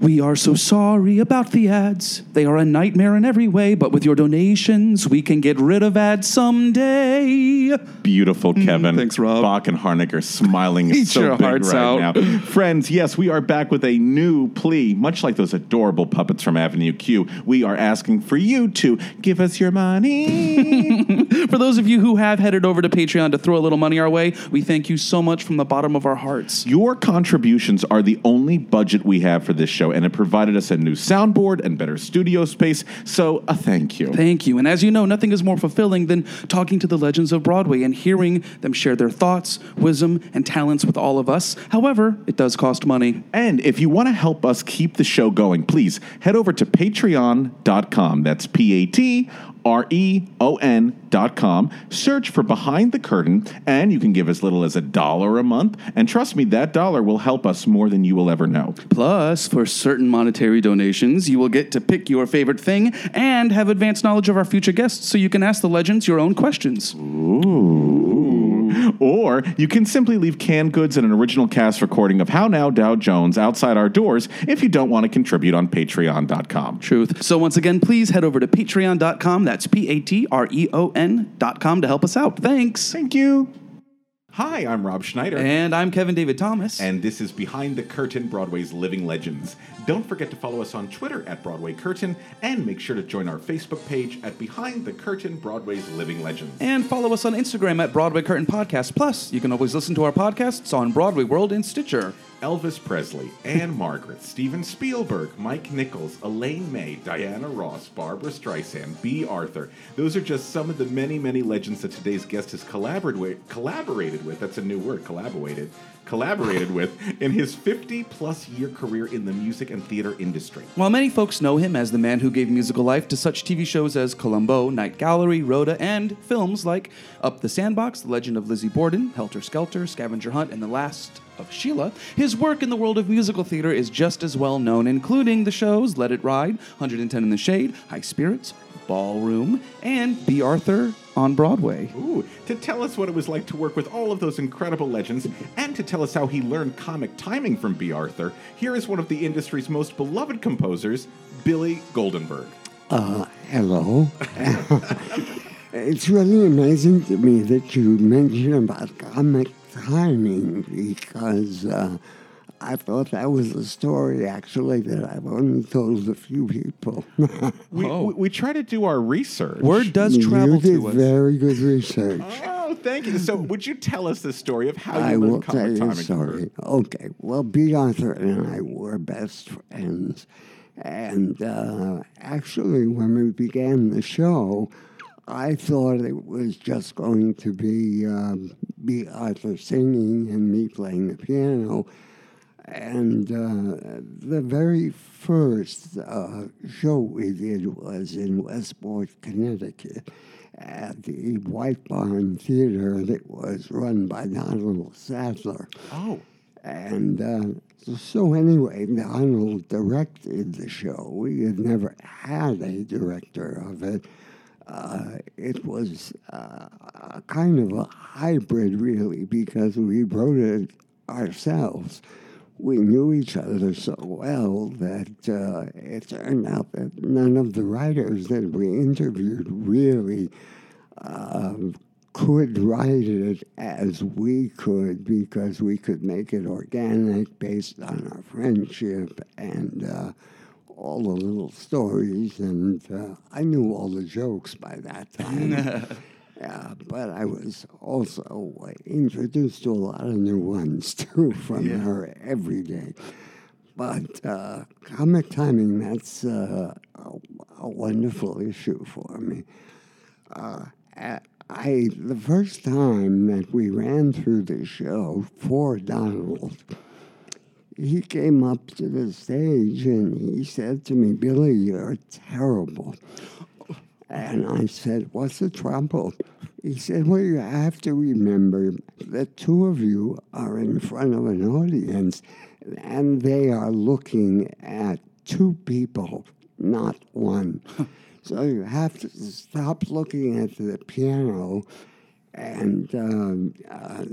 we are so sorry about the ads. They are a nightmare in every way, but with your donations, we can get rid of ads someday. Beautiful, mm-hmm. Kevin. thanks, Rob. Bock and Harnick are smiling Eat so your big hearts right out. now. Friends, yes, we are back with a new plea, much like those adorable puppets from Avenue Q. We are asking for you to give us your money. For those of you who have headed over to Patreon to throw a little money our way, we thank you so much from the bottom of our hearts. Your contributions are the only budget we have for this show, and it provided us a new soundboard and better studio space. So, a thank you. Thank you. And as you know, nothing is more fulfilling than talking to the legends of Broadway and hearing them share their thoughts, wisdom, and talents with all of us. However, it does cost money. And if you want to help us keep the show going, please head over to patreon.com. That's P A T R E O N dot com. Search for Behind the Curtain, and you can give as little as a dollar a month. And trust me, that dollar will help us more than you will ever know. Plus, for certain monetary donations, you will get to pick your favorite thing and have advanced knowledge of our future guests so you can ask the legends your own questions. Ooh. Or you can simply leave canned goods and an original cast recording of How Now Dow Jones outside our doors if you don't want to contribute on patreon.com. Truth. So, once again, please head over to patreon.com. That's P A T R E O N.com to help us out. Thanks. Thank you. Hi, I'm Rob Schneider. And I'm Kevin David Thomas. And this is Behind the Curtain, Broadway's Living Legends. Don't forget to follow us on Twitter at Broadway Curtain, and make sure to join our Facebook page at Behind the Curtain, Broadway's Living Legends. And follow us on Instagram at Broadway Curtain Podcast. Plus, you can always listen to our podcasts on Broadway World and Stitcher. Elvis Presley, Ann-Margret, Steven Spielberg, Mike Nichols, Elaine May, Diana Ross, Barbra Streisand, Bea Arthur. Those are just some of the many, many legends that today's guest has collaborated collaborated with. That's a new word, collaborated. Collaborated with in his 50 plus year career in the music and theater industry. While many folks know him as the man who gave musical life to such TV shows as Columbo, Night Gallery, Rhoda, and films like Up the Sandbox, The Legend of Lizzie Borden, Helter Skelter, Scavenger Hunt, and The Last of Sheila, his work in the world of musical theater is just as well known, including the shows Let It Ride, 110 in the Shade, High Spirits, Ballroom, and Bea Arthur on Broadway. Ooh, to tell us what it was like to work with all of those incredible legends and to tell us how he learned comic timing from Bea Arthur, here is one of the industry's most beloved composers, Billy Goldenberg. Uh, hello. it's really amazing to me that you mentioned about comic timing because uh, I thought that was a story actually that I've only told a few people. We, we, we try to do our research. Word does you travel did to us. very good research. Oh, thank you. So, would you tell us the story of how you I learned will tell you a story. Okay. Well, B. Arthur and I were best friends. And uh, actually, when we began the show, I thought it was just going to be um, Bea Arthur singing and me playing the piano. And uh, the very first uh, show we did was in Westport, Connecticut, at the White Barn Theater that was run by Donald Saddler. Oh. And uh, So anyway, Donald directed the show. We had never had a director of it. Uh, it was uh, a kind of a hybrid, really, because we wrote it ourselves. We knew each other so well that uh, it turned out that none of the writers that we interviewed really uh, could write it as we could because we could make it organic based on our friendship and uh, all the little stories. And uh, I knew all the jokes by that time. yeah, but I was also introduced to a lot of new ones too from Yeah. her every day. But uh, comic timing, that's uh, a, a wonderful issue for me. Uh, I the first time that we ran through the show for Donald, he came up to the stage and he said to me, "Billy, you're terrible." And I said, "What's the trouble?" He said, "Well, you have to remember that two of you are in front of an audience, and they are looking at two people, not one." So you have to stop looking at the piano and um, uh,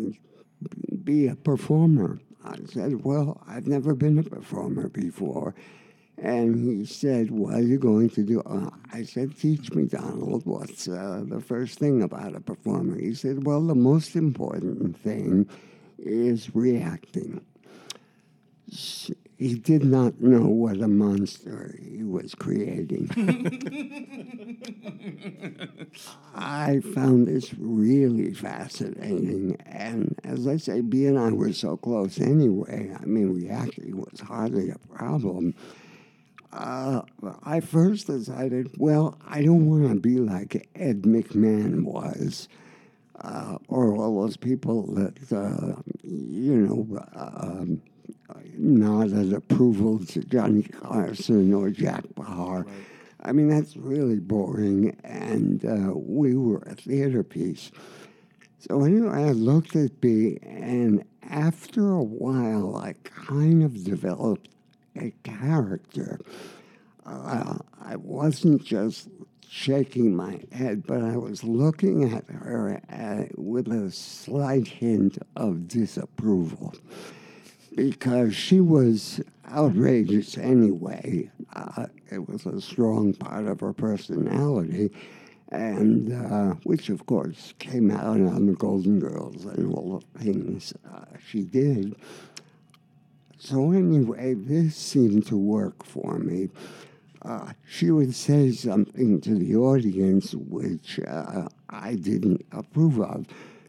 be a performer. I said, Well, I've never been a performer before. And he said, What are you going to do? Uh, I said, Teach me, Donald, what's uh, the first thing about a performer? He said, Well, the most important thing is reacting. He did not know what a monster he was creating. I found this really fascinating. And as I say, Bea and I were so close anyway. I mean, reacting was hardly a problem. Uh, I first decided, well, I don't want to be like Ed McMahon was, uh, or all those people that, uh, you know, um, nodded approval to Johnny Carson or Jack Paar. I mean, that's really boring, and uh, we were a theater piece. So anyway, I looked at Bea, and after a while, I kind of developed a character. Uh, I wasn't just shaking my head, but I was looking at her uh, with a slight hint of disapproval because she was outrageous anyway. Uh, it was a strong part of her personality, and uh, which, of course, came out on the Golden Girls and all the things uh, she did. So, anyway, this seemed to work for me. Uh, she would say something to the audience which uh, I didn't approve of.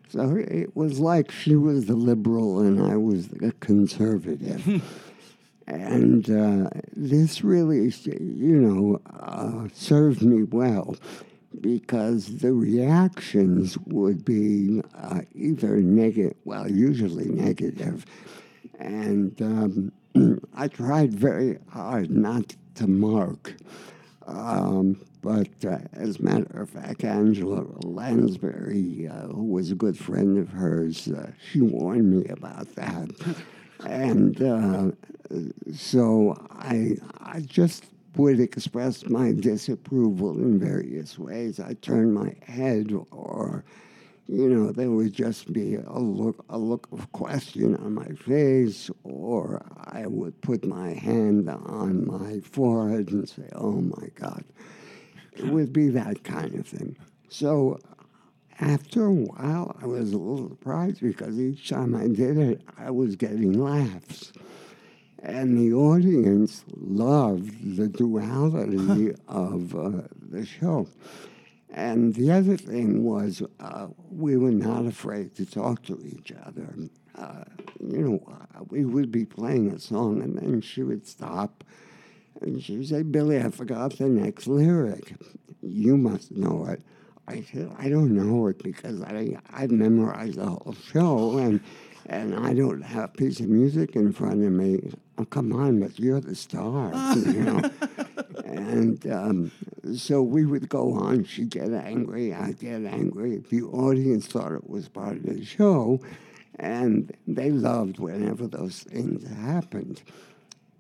So it was like she was the liberal and I was the conservative. and uh, this really, you know, uh, served me well because the reactions would be uh, either negative, well, usually negative. and um, I tried very hard not to mark. Um, but uh, as a matter of fact, Angela Lansbury, uh, who was a good friend of hers, uh, she warned me about that. and uh, so I, I just would express my disapproval in various ways. I turned my head, or you know, there would just be a look, a look of question on my face, or I would put my hand on my forehead and say, "Oh my God." It would be that kind of thing. So after a while, I was a little surprised because each time I did it, I was getting laughs. And the audience loved the duality of uh, the show. And the other thing was, uh, we were not afraid to talk to each other. Uh, you know, we would be playing a song, and then she would stop, and she say, Billy, I forgot the next lyric. You must know it. I said, I don't know it because I, I've memorized the whole show, and, and I don't have a piece of music in front of me. Oh, come on, but you're the star, you know. And um, so we would go on. She'd get angry. I'd get angry. The audience thought it was part of the show. And they loved whenever those things happened.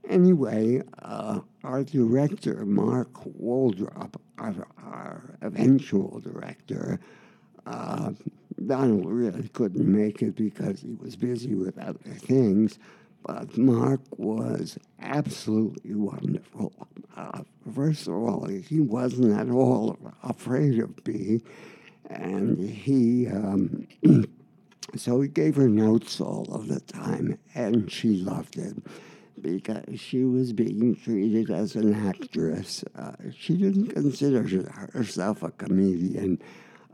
Anyway, uh, our director, Mark Waldrop, our, our eventual director, uh, Donald really couldn't make it because he was busy with other things, but Mark was absolutely wonderful. Uh, first of all, he wasn't at all afraid of me, and he um, so he gave her notes all of the time, and she loved it because she was being treated as an actress. Uh, she didn't consider herself a comedian.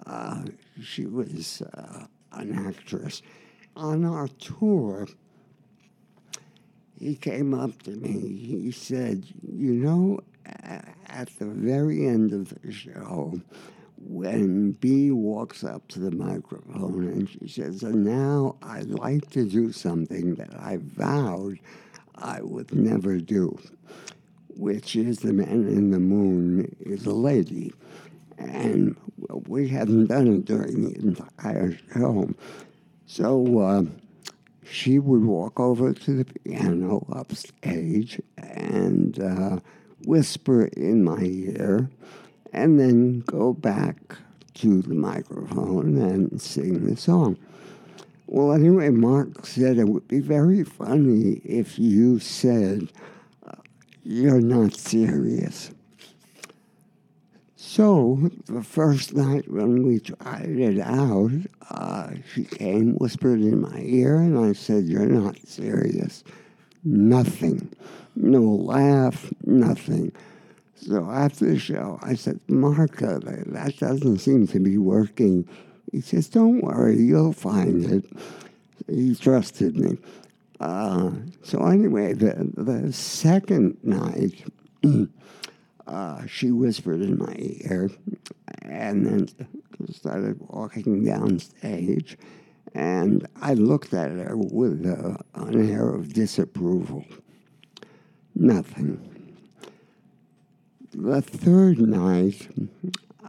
Uh, she was uh, an actress. On our tour, he came up to me. He said, You know, at the very end of the show, when Bea walks up to the microphone and she says, And now I'd like to do something that I vowed I would never do, which is The Man in the Moon is a lady. And we hadn't done it during the entire show. So uh, she would walk over to the piano upstage and uh, whisper in my ear, and then go back to the microphone and sing the song. Well, anyway, Mark said it would be very funny if you said, uh, You're not serious. So the first night when we tried it out, uh, she came, whispered in my ear, and I said, You're not serious. Nothing. No laugh, nothing. So after the show, I said, Marka, that doesn't seem to be working. He says, Don't worry, you'll find it. He trusted me. Uh, so anyway, the, the second night, uh, she whispered in my ear and then started walking downstage. And I looked at her with uh, an air of disapproval. Nothing. The third night,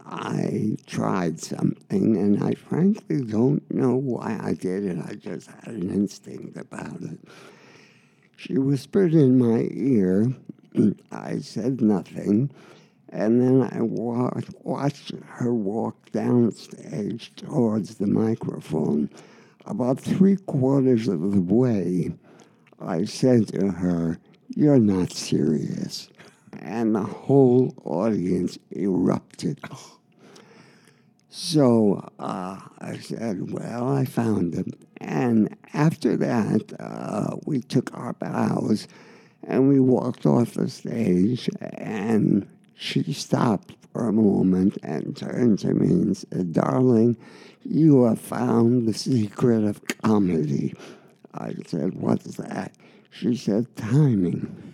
I tried something, and I frankly don't know why I did it. I just had an instinct about it. She whispered in my ear, I said nothing, and then I wa- watched her walk downstage towards the microphone. About three quarters of the way, I said to her, You're not serious. And the whole audience erupted. So uh, I said, Well, I found him. And after that, uh, we took our bows and we walked off the stage, and she stopped for a moment and turned to me and said, Darling, you have found the secret of comedy. I said, What's that? She said, Timing.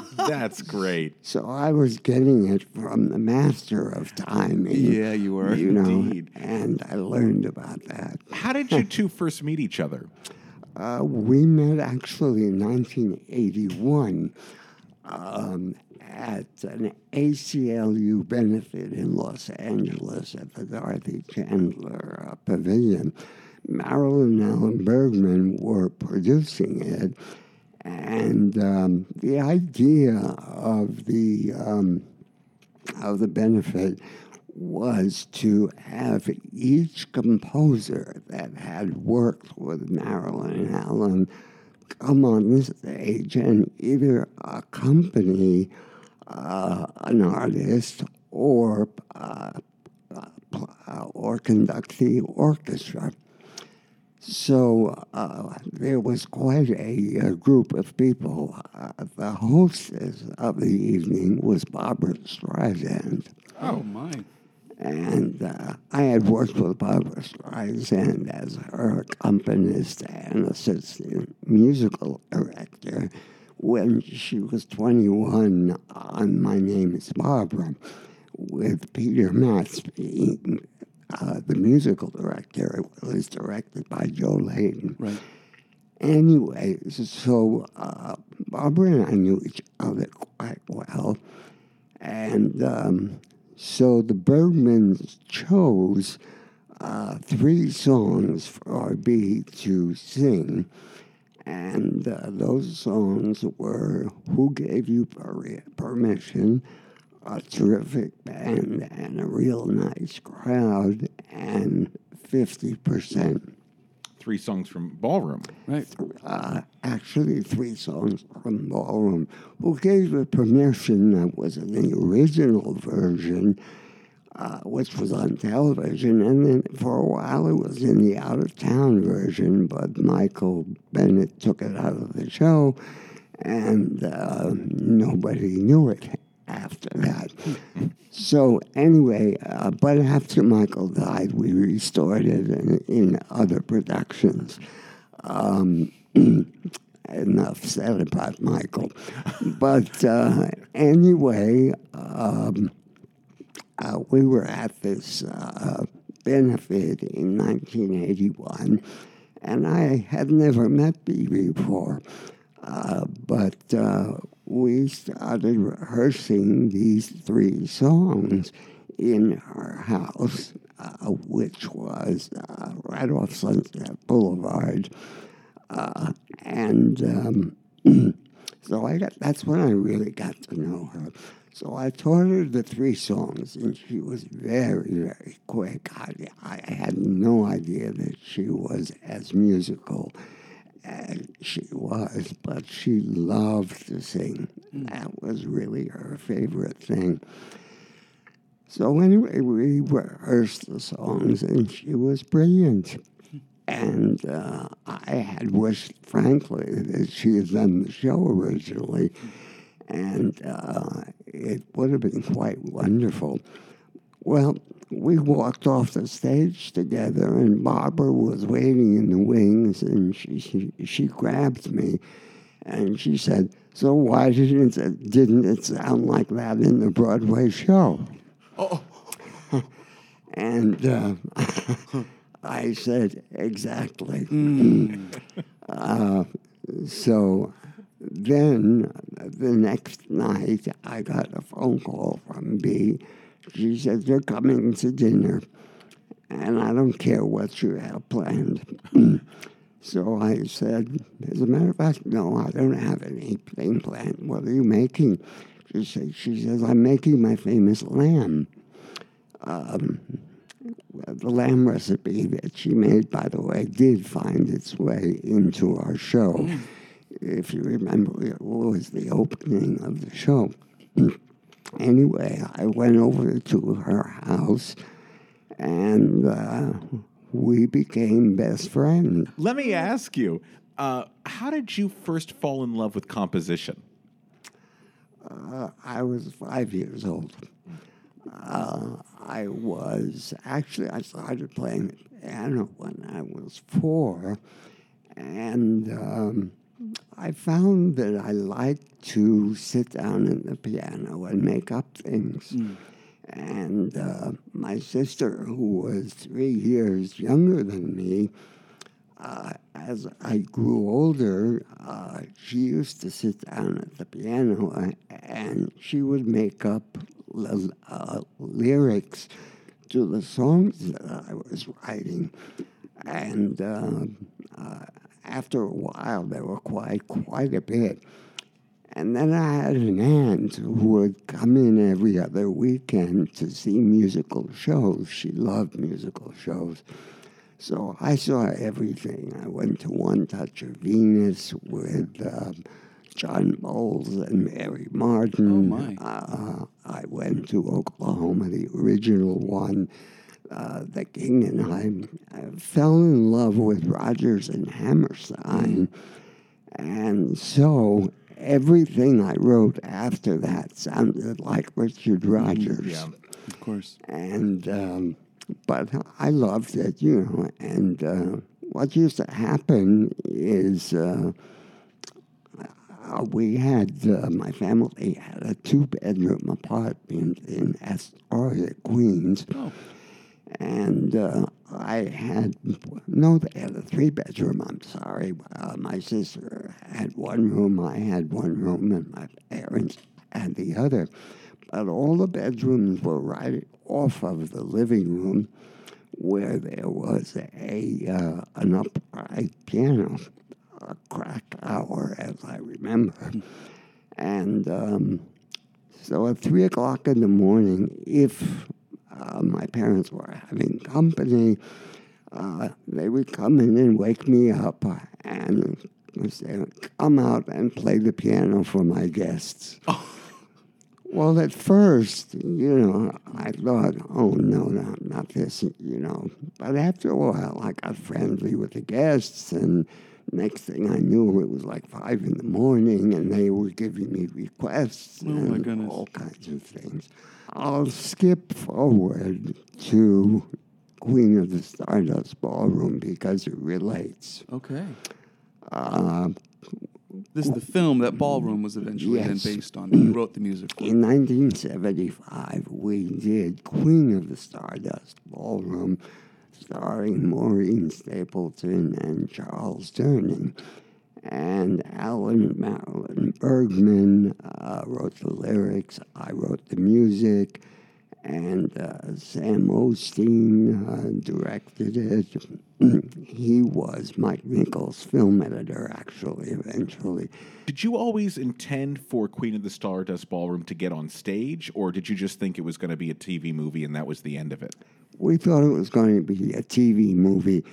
That's great. So I was getting it from the master of timing. Yeah, you were. You know, Indeed. and I learned about that. How did you two first meet each other? Uh, we met actually in 1981 um, at an ACLU benefit in Los Angeles at the Dorothy Chandler uh, Pavilion. Marilyn Alan Bergman were producing it, and um, the idea of the um, of the benefit was to have each composer that had worked with Marilyn Alan come on the stage and either accompany uh, an artist or uh, uh, or conduct the orchestra. So uh, there was quite a, a group of people. Uh, the hostess of the evening was Barbra Streisand. Oh, my. And uh, I had worked with Barbra Streisand as her accompanist and assistant musical director when she was 21 on My Name is Barbra, with Peter Matz being uh, the musical director. It was directed by Joe Layton. Right. Anyway, so uh, Barbra and I knew each other quite well. And um, so the Bergmans chose uh, three songs for Bea to sing. And uh, those songs were Who Gave You per- Permission, a terrific band, and a real nice crowd, and 50%. Three songs from Ballroom. Right. Uh, actually, three songs from Ballroom. Who Gave the Permission that was in the original version, uh, which was on television, and then for a while it was in the out of town version, but Michael Bennett took it out of the show, and uh, nobody knew it after that. so, anyway, uh, but after Michael died, we restored it in, in other productions. Um, enough said about Michael. But uh, anyway, um, uh, we were at this uh, benefit in 1981, and I had never met Bea before. Uh, but uh, we started rehearsing these three songs in our house, uh, which was uh, right off Sunset Boulevard. Uh, and um, so I got, that's when I really got to know her. So I taught her the three songs, and she was very, very quick. I, I had no idea that she was as musical as she was, but she loved to sing. That was really her favorite thing. So anyway, we rehearsed the songs, and she was brilliant. And uh, I had wished, frankly, that she had done the show originally, and uh, it would have been quite wonderful. Well, we walked off the stage together, and Barbra was waiting in the wings, and she she, she grabbed me, and she said, "So why didn't it didn't it sound like that in the Broadway show?" Oh. and uh, I said, "Exactly." uh, so then the next night, I got a phone call from Bea. She said, They're coming to dinner, and I don't care what you have planned. so I said, As a matter of fact, no, I don't have anything planned. What are you making? She said, she says I'm making my famous lamb. Um, the lamb recipe that she made, by the way, did find its way into our show. If you remember, it was the opening of the show. anyway, I went over to her house and uh, we became best friends. Let me ask you, uh, how did you first fall in love with composition? Uh, I was five years old. Uh, I was actually, I started playing the piano when I was four, and um, I found that I liked to sit down at the piano and make up things. And uh, my sister, who was three years younger than me, uh, as I grew older, uh, she used to sit down at the piano uh, and she would make up l- uh, lyrics to the songs that I was writing. And uh, after a while, they were quite quite a bit. And then I had an aunt who would come in every other weekend to see musical shows. She loved musical shows. So I saw everything. I went to One Touch of Venus with um, John Boles and Mary Martin. Oh, my. Uh, I went to Oklahoma, the original one, uh, the King and I, fell in love with Rodgers and Hammerstein. And so everything I wrote after that sounded like Richard Rodgers. Yeah, of course. And um, but I loved it, you know. And uh, what used to happen is uh, uh, we had uh, my family had a two bedroom apartment in Astoria, Queens. And uh, I had, no, they had a three bedroom, I'm sorry. Uh, my sister had one room, I had one room, and my parents had the other. But all the bedrooms were right off of the living room, where there was a uh, an upright piano, a crack hour, as I remember, and um, so at three o'clock in the morning, if uh, my parents were having company, uh, they would come in and wake me up and say, "Come out and play the piano for my guests." Well, at first, you know, I thought, oh, no, not, not this, you know. But after a while, I got friendly with the guests, and next thing I knew, it was like five in the morning, and they were giving me requests Oh, and all kinds of things. I'll skip forward to Queen of the Stardust Ballroom because it relates. Okay. Uh, This is the film that Ballroom was eventually then based on. You wrote the music for. In 1975, we did Queen of the Stardust Ballroom, starring Maureen Stapleton and Charles Durning. And Alan Marilyn Bergman uh, wrote the lyrics, I wrote the music, and uh, Sam O'Steen uh, directed it. he was Mike Nichols' film editor, actually, eventually. Did you always intend for Queen of the Stardust Ballroom to get on stage, or did you just think it was going to be a TV movie and that was the end of it? We thought it was going to be a TV movie.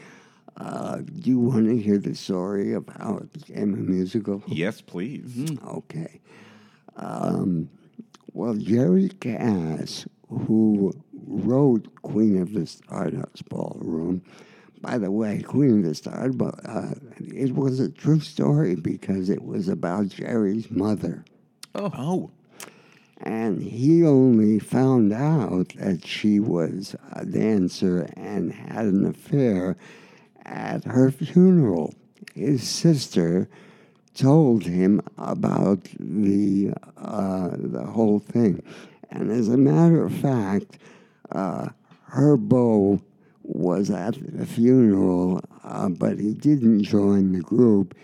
Uh, do you want to hear the story of how it became a musical? Yes, please. Okay. Um, well, Jerry Kass, who wrote Queen of the Stardust Ballroom, by the way, Queen of the Stardust, uh, it was a true story because it was about Jerry's mother. Oh. Oh. And he only found out that she was a dancer and had an affair at her funeral. His sister told him about the uh, the whole thing, and as a matter of fact, uh, her beau was at the funeral, uh, but he didn't join the group,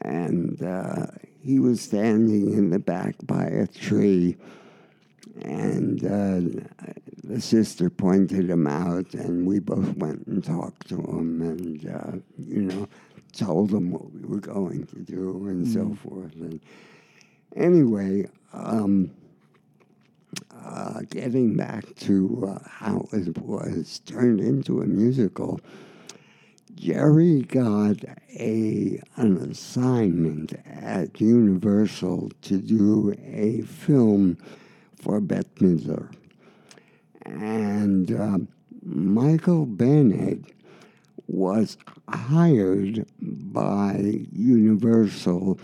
and uh, he was standing in the back by a tree. And uh, the sister pointed him out, and we both went and talked to him, and uh, you know, told him what we were going to do, and so Mhm. forth. And anyway, um, uh, getting back to uh, how it was turned into a musical, Jerry got a an assignment at Universal to do a film for Bette Midler, and uh, Michael Bennett was hired by Universal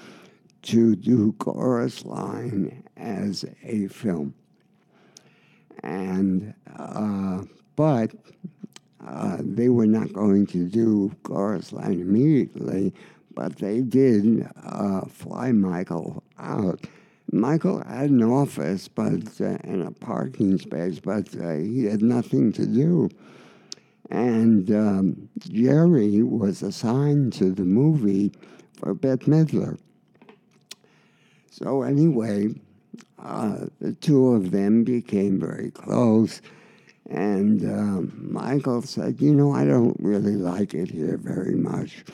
to do Chorus Line as a film. And, uh, but uh, they were not going to do Chorus Line immediately, but they did uh, fly Michael out. Michael had an office but uh, and a parking space, but uh, he had nothing to do. And um, Jerry was assigned to the movie for Bette Midler. So anyway, uh, the two of them became very close. And um, Michael said, You know, I don't really like it here very much.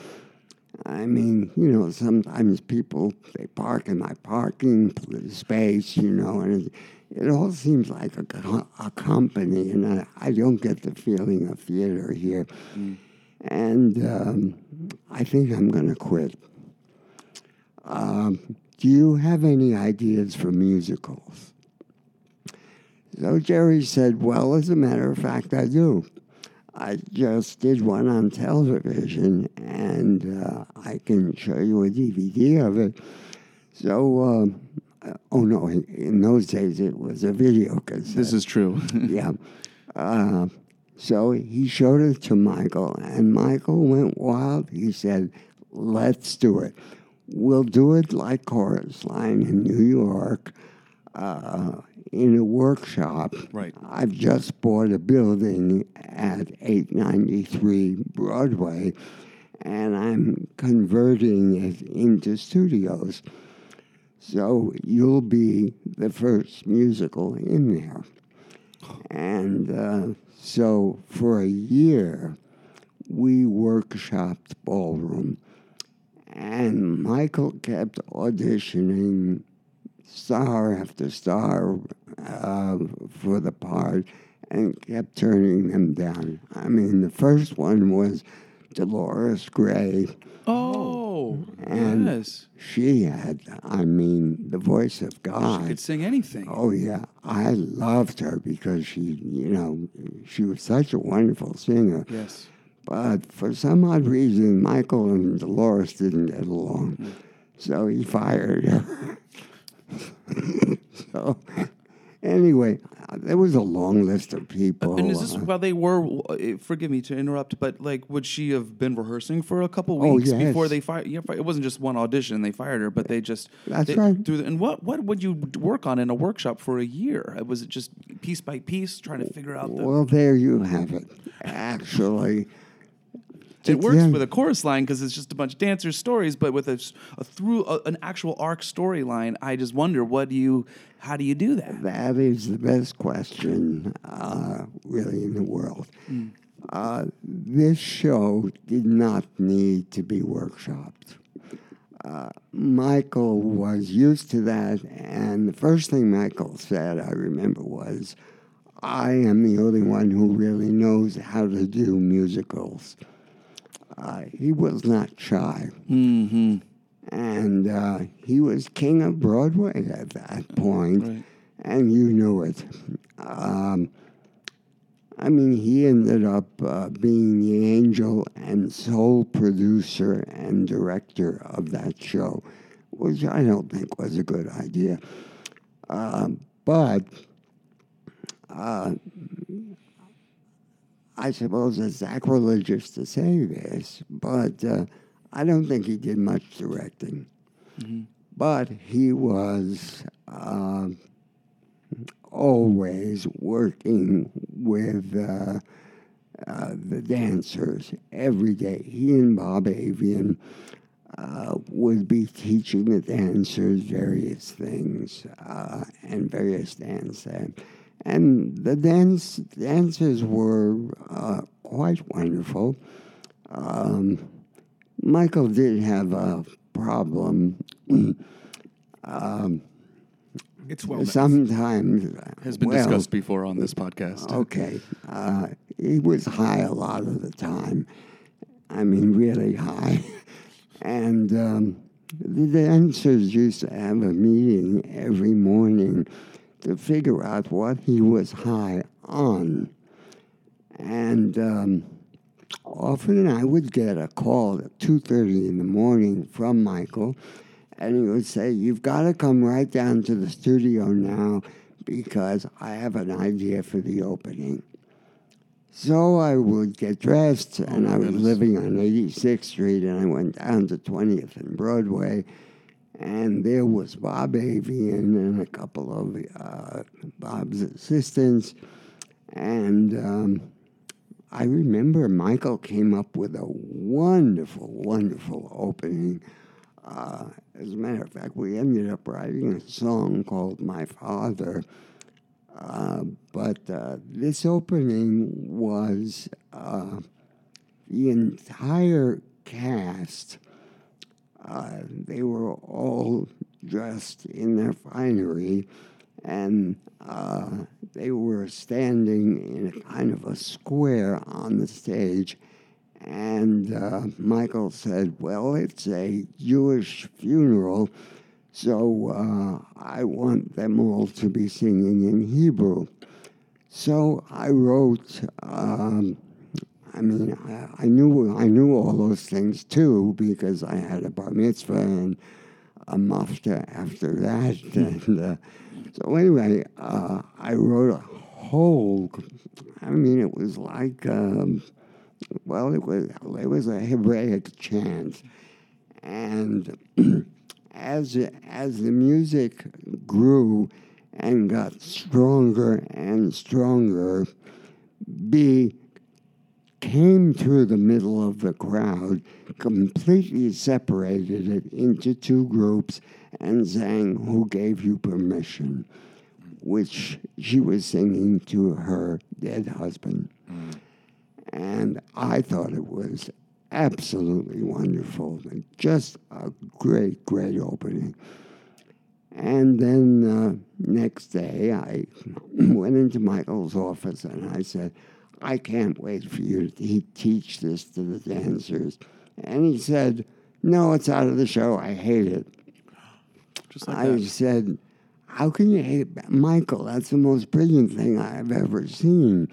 I mean, you know, sometimes people, they park in my parking space, you know, and it, it all seems like a, co- a company, and I, I don't get the feeling of theater here. And um, I think I'm going to quit. Um, do you have any ideas for musicals? So Jerry said, Well, as a matter of fact, I do. I just did one on television, and uh, I can show you a DVD of it. So, uh, oh no, in, in those days it was a video cassette. This is true. yeah. Uh, so he showed it to Michael, and Michael went wild. He said, Let's do it. We'll do it like Chorus Line in New York uh, in a workshop. Right. I've just bought a building at 893 Broadway, and I'm converting it into studios. So you'll be the first musical in there. And uh, so for a year, we workshopped ballroom. And Michael kept auditioning star after star uh, for the part and kept turning them down. I mean, the first one was Dolores Gray. Oh, And yes. she had, I mean, the voice of God. She could sing anything. Oh yeah, I loved her because she, you know, she was such a wonderful singer. Yes. But for some odd reason, Michael and Dolores didn't get along, Hmm. so he fired her. so anyway, there was a long list of people. And is this uh, while they were? uh, Forgive me to interrupt, but like, would she have been rehearsing for a couple Oh, weeks before yes. they fired? Yeah, it wasn't just one audition; they fired her, but they just That's they- right. through the- and what what would you work on in a workshop for a year? Was it just piece by piece, trying to figure out the? well, there you have it. Actually, it works yeah. with a chorus line because it's just a bunch of dancers' stories, but with a, a through a, an actual arc storyline, I just wonder what do you, how do you do that? That is the best question, uh, really, in the world. Uh, this show did not need to be workshopped. Uh, Michael was used to that, and the first thing Michael said, I remember, was, I am the only one who really knows how to do musicals. Uh, he was not shy. Mm-hmm. And uh, he was king of Broadway at that point, and you knew it. Um, I mean, he ended up uh, being the angel and sole producer and director of that show, which I don't think was a good idea. Um, but uh, I suppose it's sacrilegious to say this, but uh, I don't think he did much directing. But he was uh, always working with uh, uh, the dancers every day. He and Bob Avian uh, would be teaching the dancers various things uh, and various dance. And the dance dancers were uh, quite wonderful. Um, Michael did have a problem. um, It's well sometimes Has been well, discussed before on this podcast. Okay, uh, he was high a lot of the time. I mean, really high. And um, the dancers used to have a meeting every morning to figure out what he was high on. And um, often I would get a call at 2.30 in the morning from Michael, and he would say, you've got to come right down to the studio now because I have an idea for the opening. So I would get dressed, and I was living on 86th Street, and I went down to 20th and Broadway, and there was Bob Avian and a couple of uh, Bob's assistants, and um, I remember Michael came up with a wonderful, wonderful opening. Uh, as a matter of fact, we ended up writing a song called My Father. Uh, but uh, this opening was uh, the entire cast. Uh, they were all dressed in their finery, and uh, they were standing in a kind of a square on the stage. And uh, Michael said, Well, it's a Jewish funeral, so uh, I want them all to be singing in Hebrew. So I wrote, um, I mean, I, I knew I knew all those things too because I had a bar mitzvah and a mafta after that. And uh, so anyway, uh, I wrote a whole. I mean, it was like, um, well, it was it was a Hebraic chant, and as as the music grew and got stronger and stronger, Bea came through the middle of the crowd, completely separated it into two groups, and sang "Who Gave You Permission." which she was singing to her dead husband. And I thought it was absolutely wonderful. Just a great, great opening. And then uh, next day, I went into Michael's office and I said, I can't wait for you to te- teach this to the dancers. And he said, No, it's out of the show. I hate it. Just like I that. said, How can you hate Michael? That's the most brilliant thing I've ever seen.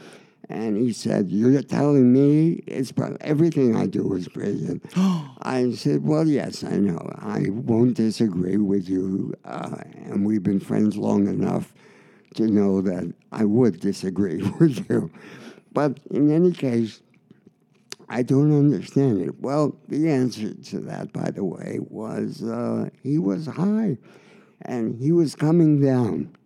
And he said, You're telling me it's everything I do is brilliant. I said, Well, yes, I know. I won't disagree with you. Uh, and we've been friends long enough to know that I would disagree with you. But in any case, I don't understand it. Well, the answer to that, by the way, was uh, he was high and he was coming down.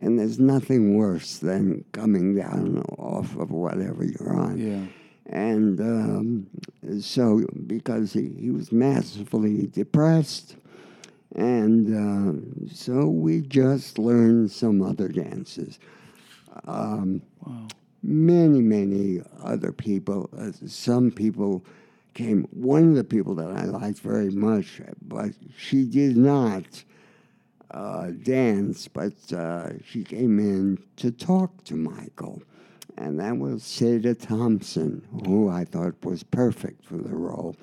And there's nothing worse than coming down off of whatever you're on. Yeah. And um, so, because he, he was massively depressed, and uh, so we just learned some other dances. Um, Many, many other people, uh, some people came. One of the people that I liked very much, but she did not uh, dance, but uh, she came in to talk to Michael. And that was Sada Thompson, who I thought was perfect for the role.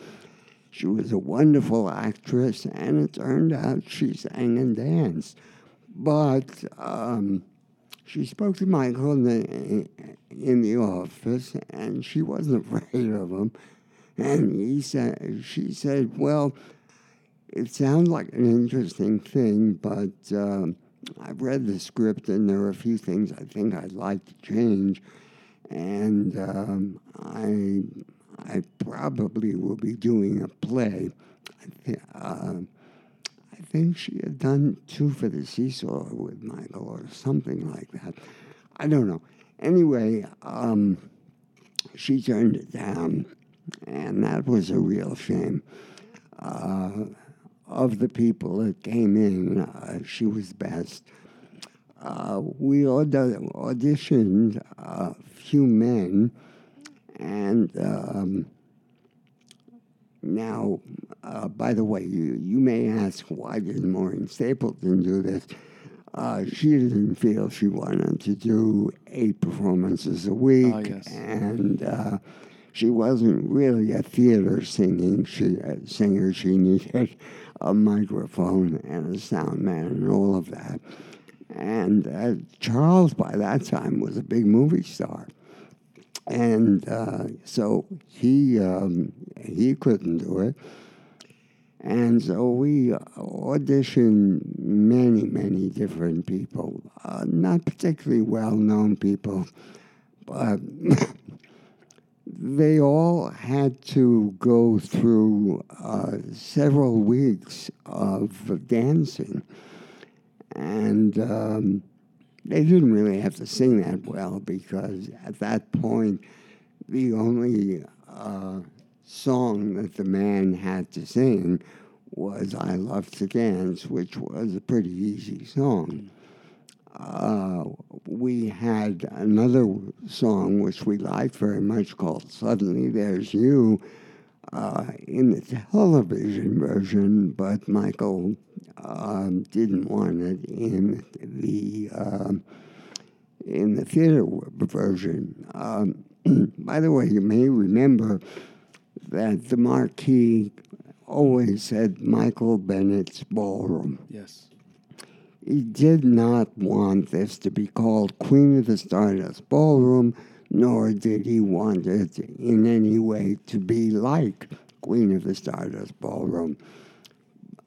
She was a wonderful actress, and it turned out she sang and danced. But um, she spoke to Michael in the, in the office, and she wasn't afraid of him. And he said, she said, well, it sounds like an interesting thing, but um, I've read the script and there are a few things I think I'd like to change, and um, I I probably will be doing a play. I, thi- uh, think she had done two for the seesaw with Michael or something like that. I don't know. Anyway, um, she turned it down, and that was a real shame. Uh, of the people that came in, uh, she was best. Uh, we aud- auditioned a few men, and um, now, uh, by the way, you, you may ask why did Maureen Stapleton do this? Uh, she didn't feel she wanted to do eight performances a week, Ah, yes. and uh, she wasn't really a theater singing she, uh, singer. She needed a microphone and a sound man and all of that. And uh, Charles, by that time, was a big movie star, and uh, so he um, he couldn't do it. And so we auditioned many, many different people, uh, not particularly well known people, but they all had to go through uh, several weeks of dancing. And um, they didn't really have to sing that well because at that point, the only uh, song that the man had to sing was I Love to Dance, which was a pretty easy song. Uh, we had another song which we liked very much called Suddenly There's You uh, in the television version, but Michael um, didn't want it in the um, in the theater version. Um, by the way, you may remember that the marquee always said Michael Bennett's Ballroom. Yes. He did not want this to be called Queen of the Stardust Ballroom, nor did he want it in any way to be like Queen of the Stardust Ballroom.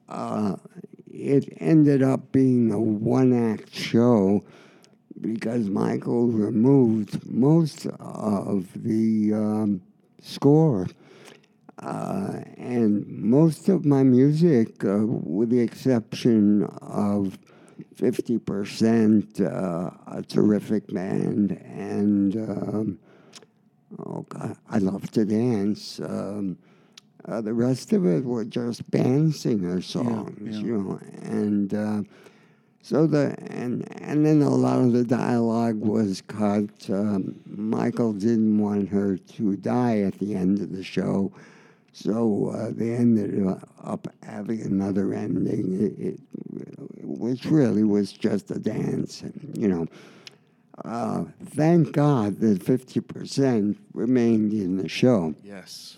Uh, it ended up being a one act show because Michael removed most of the um, score. Uh, and most of my music, uh, with the exception of 50% uh, a terrific band and um, oh God, I love to dance. Um, uh, the rest of it were just band singer songs, yeah. you know, and uh, So the and and then a lot of the dialogue was cut. Um, Michael didn't want her to die at the end of the show, so uh, they ended up having another ending, it, it, which really was just a dance. You know, uh, thank God that fifty percent remained in the show. Yes.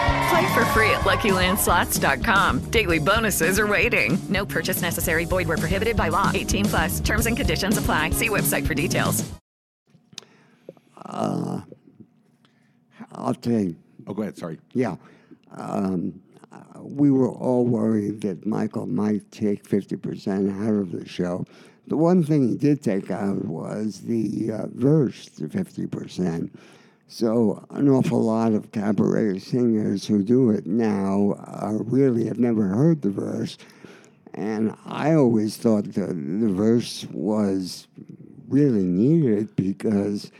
Play for free at LuckyLandSlots.com. Daily bonuses are waiting. No purchase necessary. Void where prohibited by law. 18 plus. Terms and conditions apply. See website for details. Uh, I'll tell you. Oh, go ahead. Sorry. Yeah. Um, uh, we were all worried that Michael might take 50% out of the show. The one thing he did take out was the uh, verse to 50%. So, an awful lot of cabaret singers who do it now uh, really have never heard the verse. And I always thought the, the verse was really needed because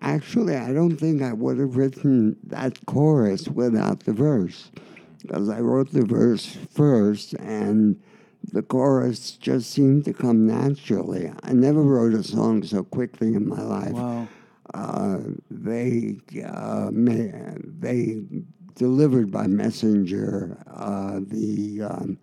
actually, I don't think I would have written that chorus without the verse. Because I wrote the verse first, and the chorus just seemed to come naturally. I never wrote a song so quickly in my life. Wow. Uh, they uh, may, they delivered by messenger uh, the um,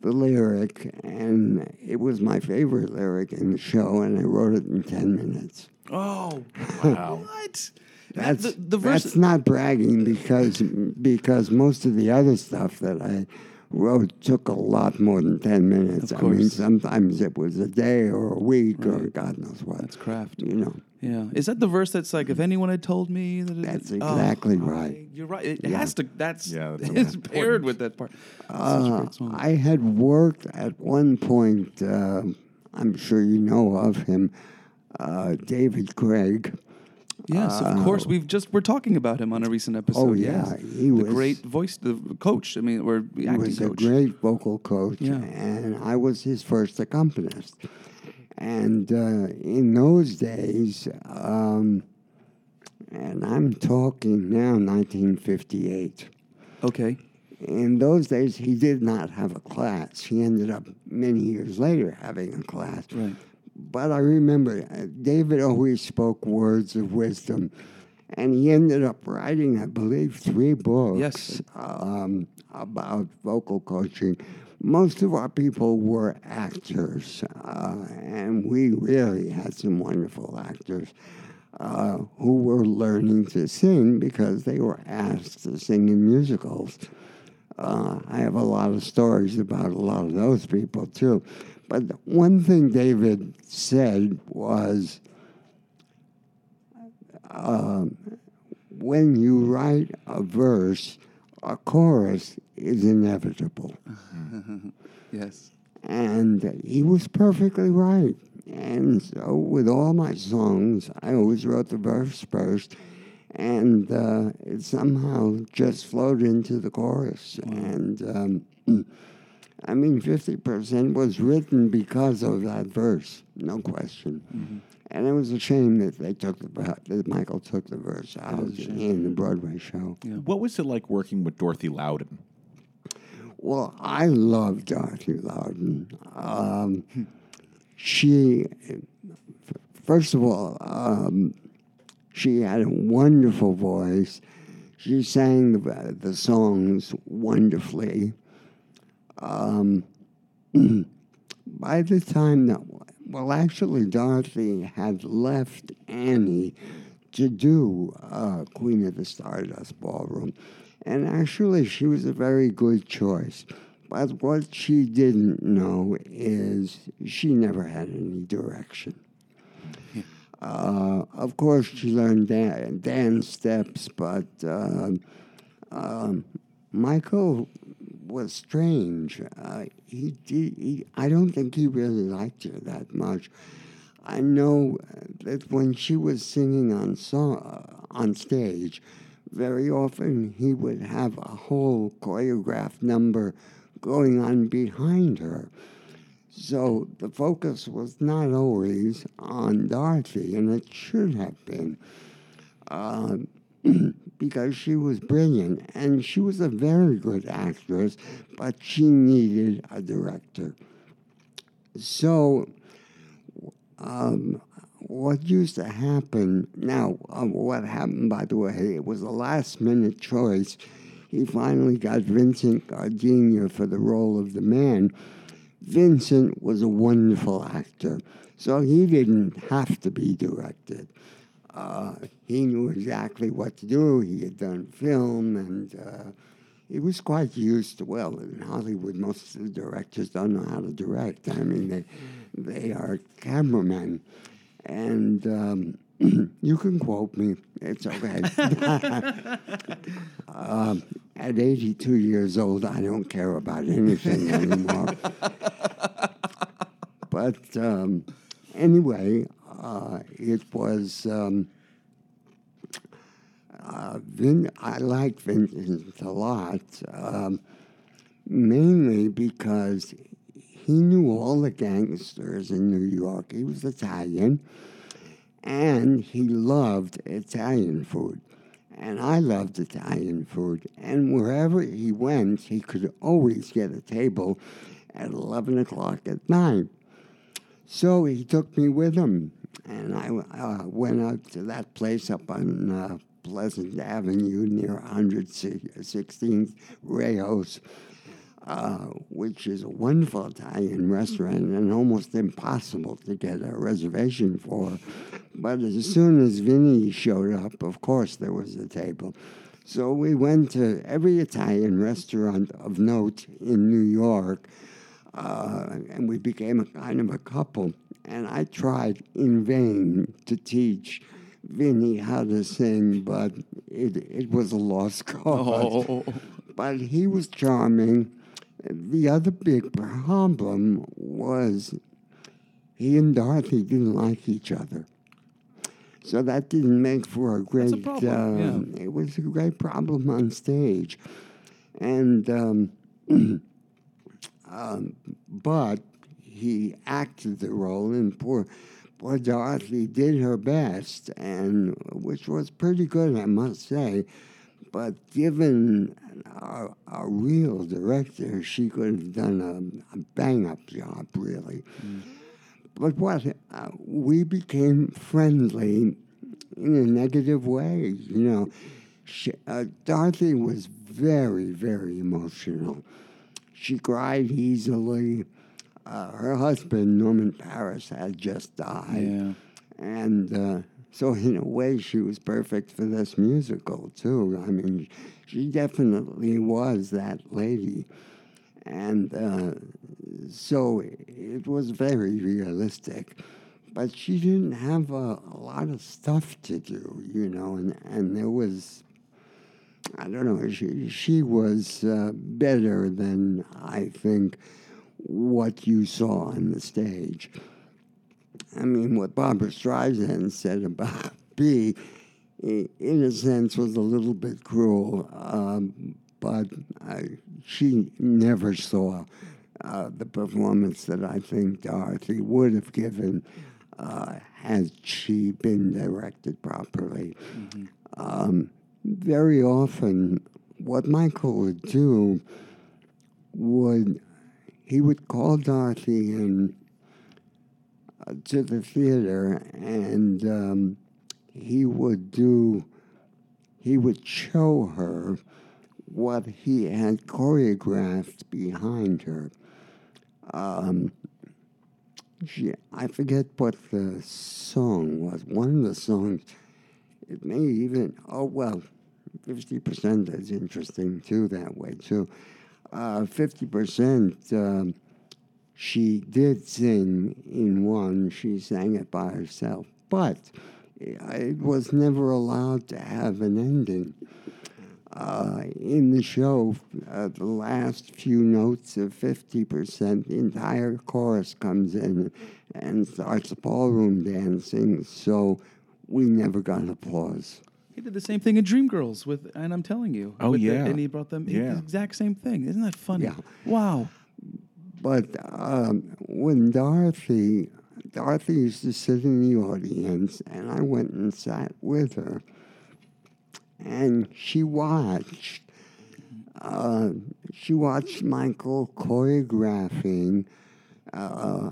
the lyric, and it was my favorite lyric in the show, and I wrote it in ten minutes. Oh, wow! what? That's the, the verse. that's not bragging because because most of the other stuff that I wrote took a lot more than ten minutes. Of I mean, course. sometimes it was a day or a week or God knows what. That's craft. You know. Yeah. Is that the verse that's like, if anyone had told me that? It, That's Oh, exactly right. You're right. It Yeah. has to. That's Yeah, that's it's important. paired with that part. Uh. I had worked at one point. Uh, I'm sure you know of him, uh, David Craig. Yes, of Uh, course. We've just we're talking about him on a recent episode. Oh, yeah, yes. he the was- great voice, the coach. I mean, or He acting was coach. a great vocal coach, Yeah. and I was his first accompanist. And uh, in those days, um, and I'm talking now 1958. Okay. In those days, he did not have a class. He ended up many years later having a class. Right. But I remember uh, David always spoke words of wisdom, and he ended up writing, I believe, three books Yes. um, about vocal coaching. Most of our people were actors, uh, and we really had some wonderful actors uh, who were learning to sing because they were asked to sing in musicals. Uh, I have a lot of stories about a lot of those people too. But one thing David said was um, when you write a verse, a chorus is inevitable. yes. And he was perfectly right. And so, with all my songs, I always wrote the verse first, and uh, it somehow just flowed into the chorus. And um, I mean, 50% was written because of that verse, no question. And it was a shame that they took the that Michael took the verse out in the Broadway show. What was it like working with Dorothy Loudon? Well, I love Dorothy Loudon. Um, she, first of all, um, she had a wonderful voice. She sang the, the songs wonderfully. Um, by the time that, well, actually, Dorothy had left Annie to do uh, Queen of the Stardust Ballroom. And actually, she was a very good choice. But what she didn't know is she never had any direction. Uh, of course, she learned dan- dance steps, but uh, um, Michael was strange. Uh, he, did, he, I don't think he really liked her that much. I know that when she was singing on song, on stage, very often he would have a whole choreographed number going on behind her. So the focus was not always on Dorothy, and it should have been, uh, because she was brilliant and she was a very good actress, but she needed a director. So, um, what used to happen now, uh, what happened, by the way, it was a last minute choice. He finally got Vincent Gardenia for the role of the man Vincent was a wonderful actor, so he didn't have to be directed. Uh, he knew exactly what to do. He had done film, and uh, he was quite used to. Well, in Hollywood, most of the directors don't know how to direct. I mean, they they are cameramen, and. Um, you can quote me. It's okay. um, at 82 years old, I don't care about anything anymore. but um, anyway, uh, it was. Um, uh, Vin- I like Vincent a lot, um, mainly because he knew all the gangsters in New York. He was Italian, and he loved Italian food. And I loved Italian food. And wherever he went, he could always get a table at 11 o'clock at night. So he took me with him. And I uh, went out to that place up on uh, Pleasant Avenue near 116th Rao's, uh, which is a wonderful Italian restaurant and almost impossible to get a reservation for. But as soon as Vinny showed up, of course there was a table. So we went to every Italian restaurant of note in New York, uh, and we became a kind of a couple. And I tried in vain to teach Vinny how to sing, but it, it was a lost cause. Oh. But he was charming. The other big problem was he and Dorothy didn't like each other. So that didn't make for a great. a problem, um, It was a great problem on stage, and um, um, but he acted the role, and poor poor Dorothy did her best, and which was pretty good, I must say. But given a, a real director, she could have done a, a bang up job, really. But what uh, we became friendly in a negative way, you know. She, uh, Dorothy was very, very emotional. She cried easily. Uh, her husband, Norman Paris, had just died. And uh, so, in a way, she was perfect for this musical, too. I mean, she definitely was that lady. And uh, so it was very realistic. But she didn't have a, a lot of stuff to do, you know, and, and there was, I don't know, she, she was uh, better than I think what you saw on the stage. I mean, what Barbra Streisand said about B, in a sense, was a little bit cruel, um, but I, she never saw uh, the performance that I think Dorothy would have given uh, had she been directed properly. Um, very often, what Michael would do would he would call Dorothy in uh, to the theater, and um, he would do. He would show her what he had choreographed behind her. Um, she, I forget what the song was. One of the songs, it may even, oh, well, fifty percent is interesting too. That way too. Uh, Fifty percent. Um, she did sing in one. She sang it by herself, but it was never allowed to have an ending. Uh, in the show, uh, the last few notes of 50%, the entire chorus comes in and starts ballroom dancing, so we never got an applause. He did the same thing in Dreamgirls with, and I'm telling you. Oh, with the- yeah. and he brought them Yeah. the exact same thing. Isn't that funny? Yeah. Wow. But um, when Dorothy, Dorothy used to sit in the audience, and I went and sat with her, and she watched. Uh, she watched Michael choreographing uh,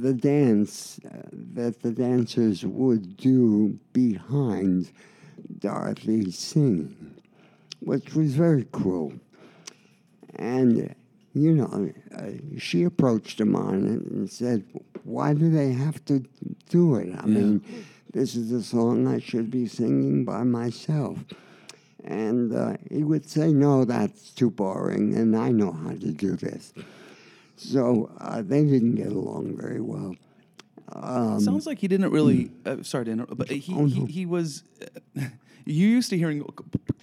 the dance uh, that the dancers would do behind Dorothy singing, which was very cruel. And, you know, uh, she approached him on it and said, Why do they have to do it? I mean, this is a song I should be singing by myself. And uh, he would say, No, that's too boring, and I know how to do this. So uh, they didn't get along very well. Um, Sounds like he didn't really. Uh, sorry to interrupt, but he Oh, he, no. he was. you used to hearing,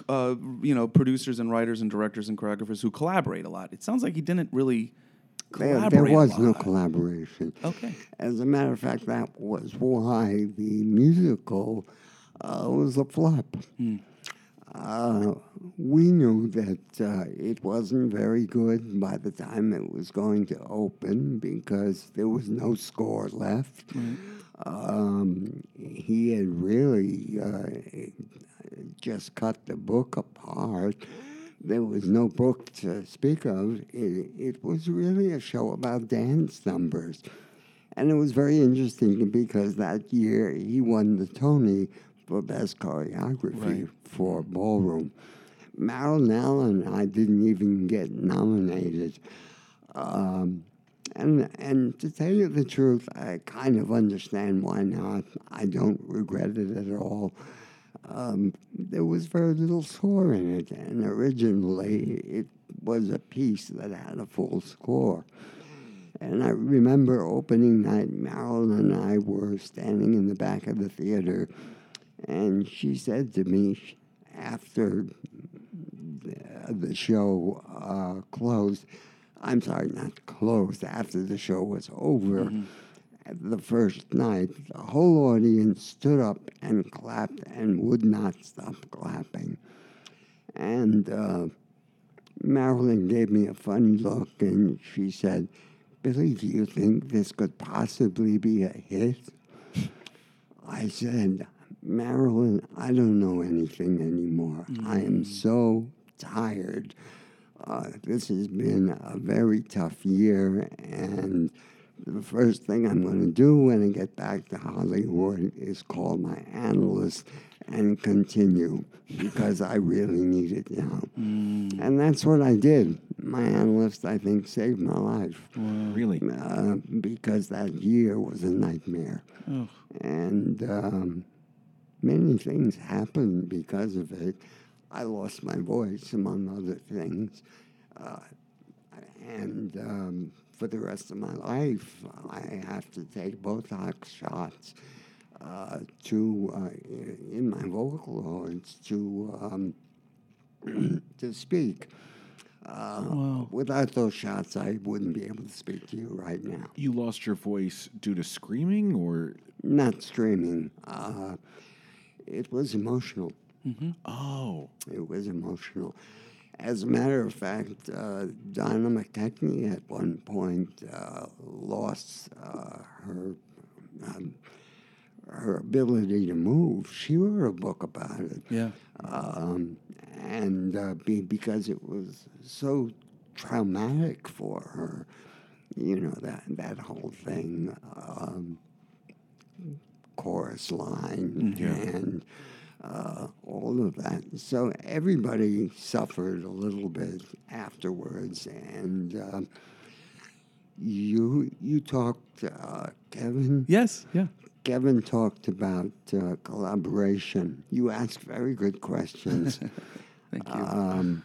uh, you know, producers and writers and directors and choreographers who collaborate a lot. It sounds like he didn't really There, collaborate. there was a no collaboration. Okay. As a matter of fact, that was why the musical uh, was a flop. Uh, we knew that uh, it wasn't very good by the time it was going to open because there was no score left. Um, he had really uh, just cut the book apart. There was no book to speak of. It, it was really a show about dance numbers. And it was very interesting because that year he won the Tony for Best Choreography for Ballroom. Marilyn Alan and I didn't even get nominated. Um, and, and to tell you the truth, I kind of understand why not. I don't regret it at all. Um, there was very little score in it, and originally it was a piece that had a full score. And I remember opening night, Marilyn and I were standing in the back of the theater, and she said to me after the, show uh, closed, I'm sorry, not closed, after the show was over, the first night, the whole audience stood up and clapped and would not stop clapping. And uh, Marilyn gave me a funny look and she said, Billy, do you think this could possibly be a hit? I said, Marilyn, I don't know anything anymore. I am so tired. Uh, this has been a very tough year, and the first thing I'm going to do when I get back to Hollywood is call my analyst and continue because I really need it now. And that's what I did. My analyst, I think, saved my life. Really? Uh, because that year was a nightmare. Ugh. And um, many things happened because of it. I lost my voice, among other things. Uh, and um, for the rest of my life, I have to take Botox shots uh, to uh, in my vocal cords to um, to speak. Uh, Without those shots, I wouldn't be able to speak to you right now. You lost your voice due to screaming, or Not screaming. It was emotional. Oh. It was emotional. As a matter of fact, uh, Donna McKechnie at one point uh, lost uh, her um, her ability to move. She wrote a book about it. Yeah. Um, and uh, be, because it was so traumatic for her, you know, that, that whole thing, um, chorus line Yeah. and uh, all of that. So everybody suffered a little bit afterwards. And um, you, you talked, uh, Kevin? Yes, yeah. Kevin talked about uh, collaboration. You asked very good questions. Thank you. Um,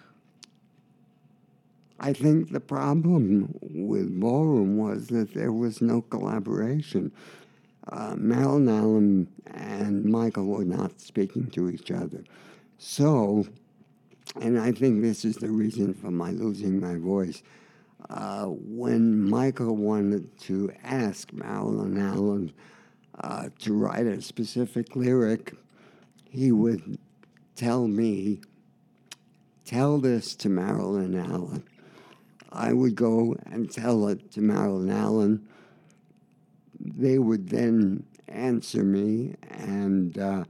I think the problem with Ballroom was that there was no collaboration. Uh, Marilyn Alan and Michael were not speaking to each other. So, and I think this is the reason for my losing my voice. Uh, when Michael wanted to ask Marilyn Alan uh, to write a specific lyric, he would tell me, tell this to Marilyn Alan. I would go and tell it to Marilyn Alan. They would then answer me, and uh,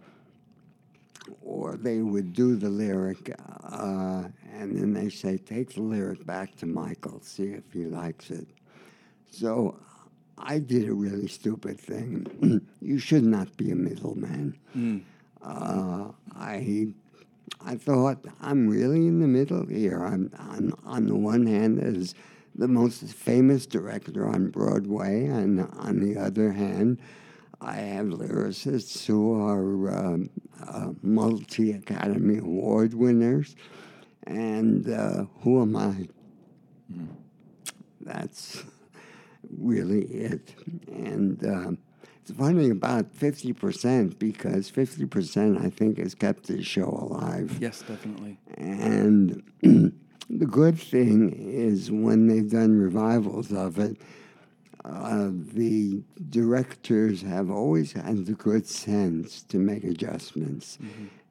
or they would do the lyric, uh, and then they say, "Take the lyric back to Michael, see if he likes it." So I did a really stupid thing. you should not be a middleman. Mm. Uh, I I thought I'm really in the middle here. I'm on on the one hand as the most famous director on Broadway, and on the other hand, I have lyricists who are um, uh, multi Academy Award winners, and uh, who am I? That's really it. And um, it's funny about 50% because 50% I think has kept this show alive. Yes, definitely. And the good thing is when they've done revivals of it, uh, the directors have always had the good sense to make adjustments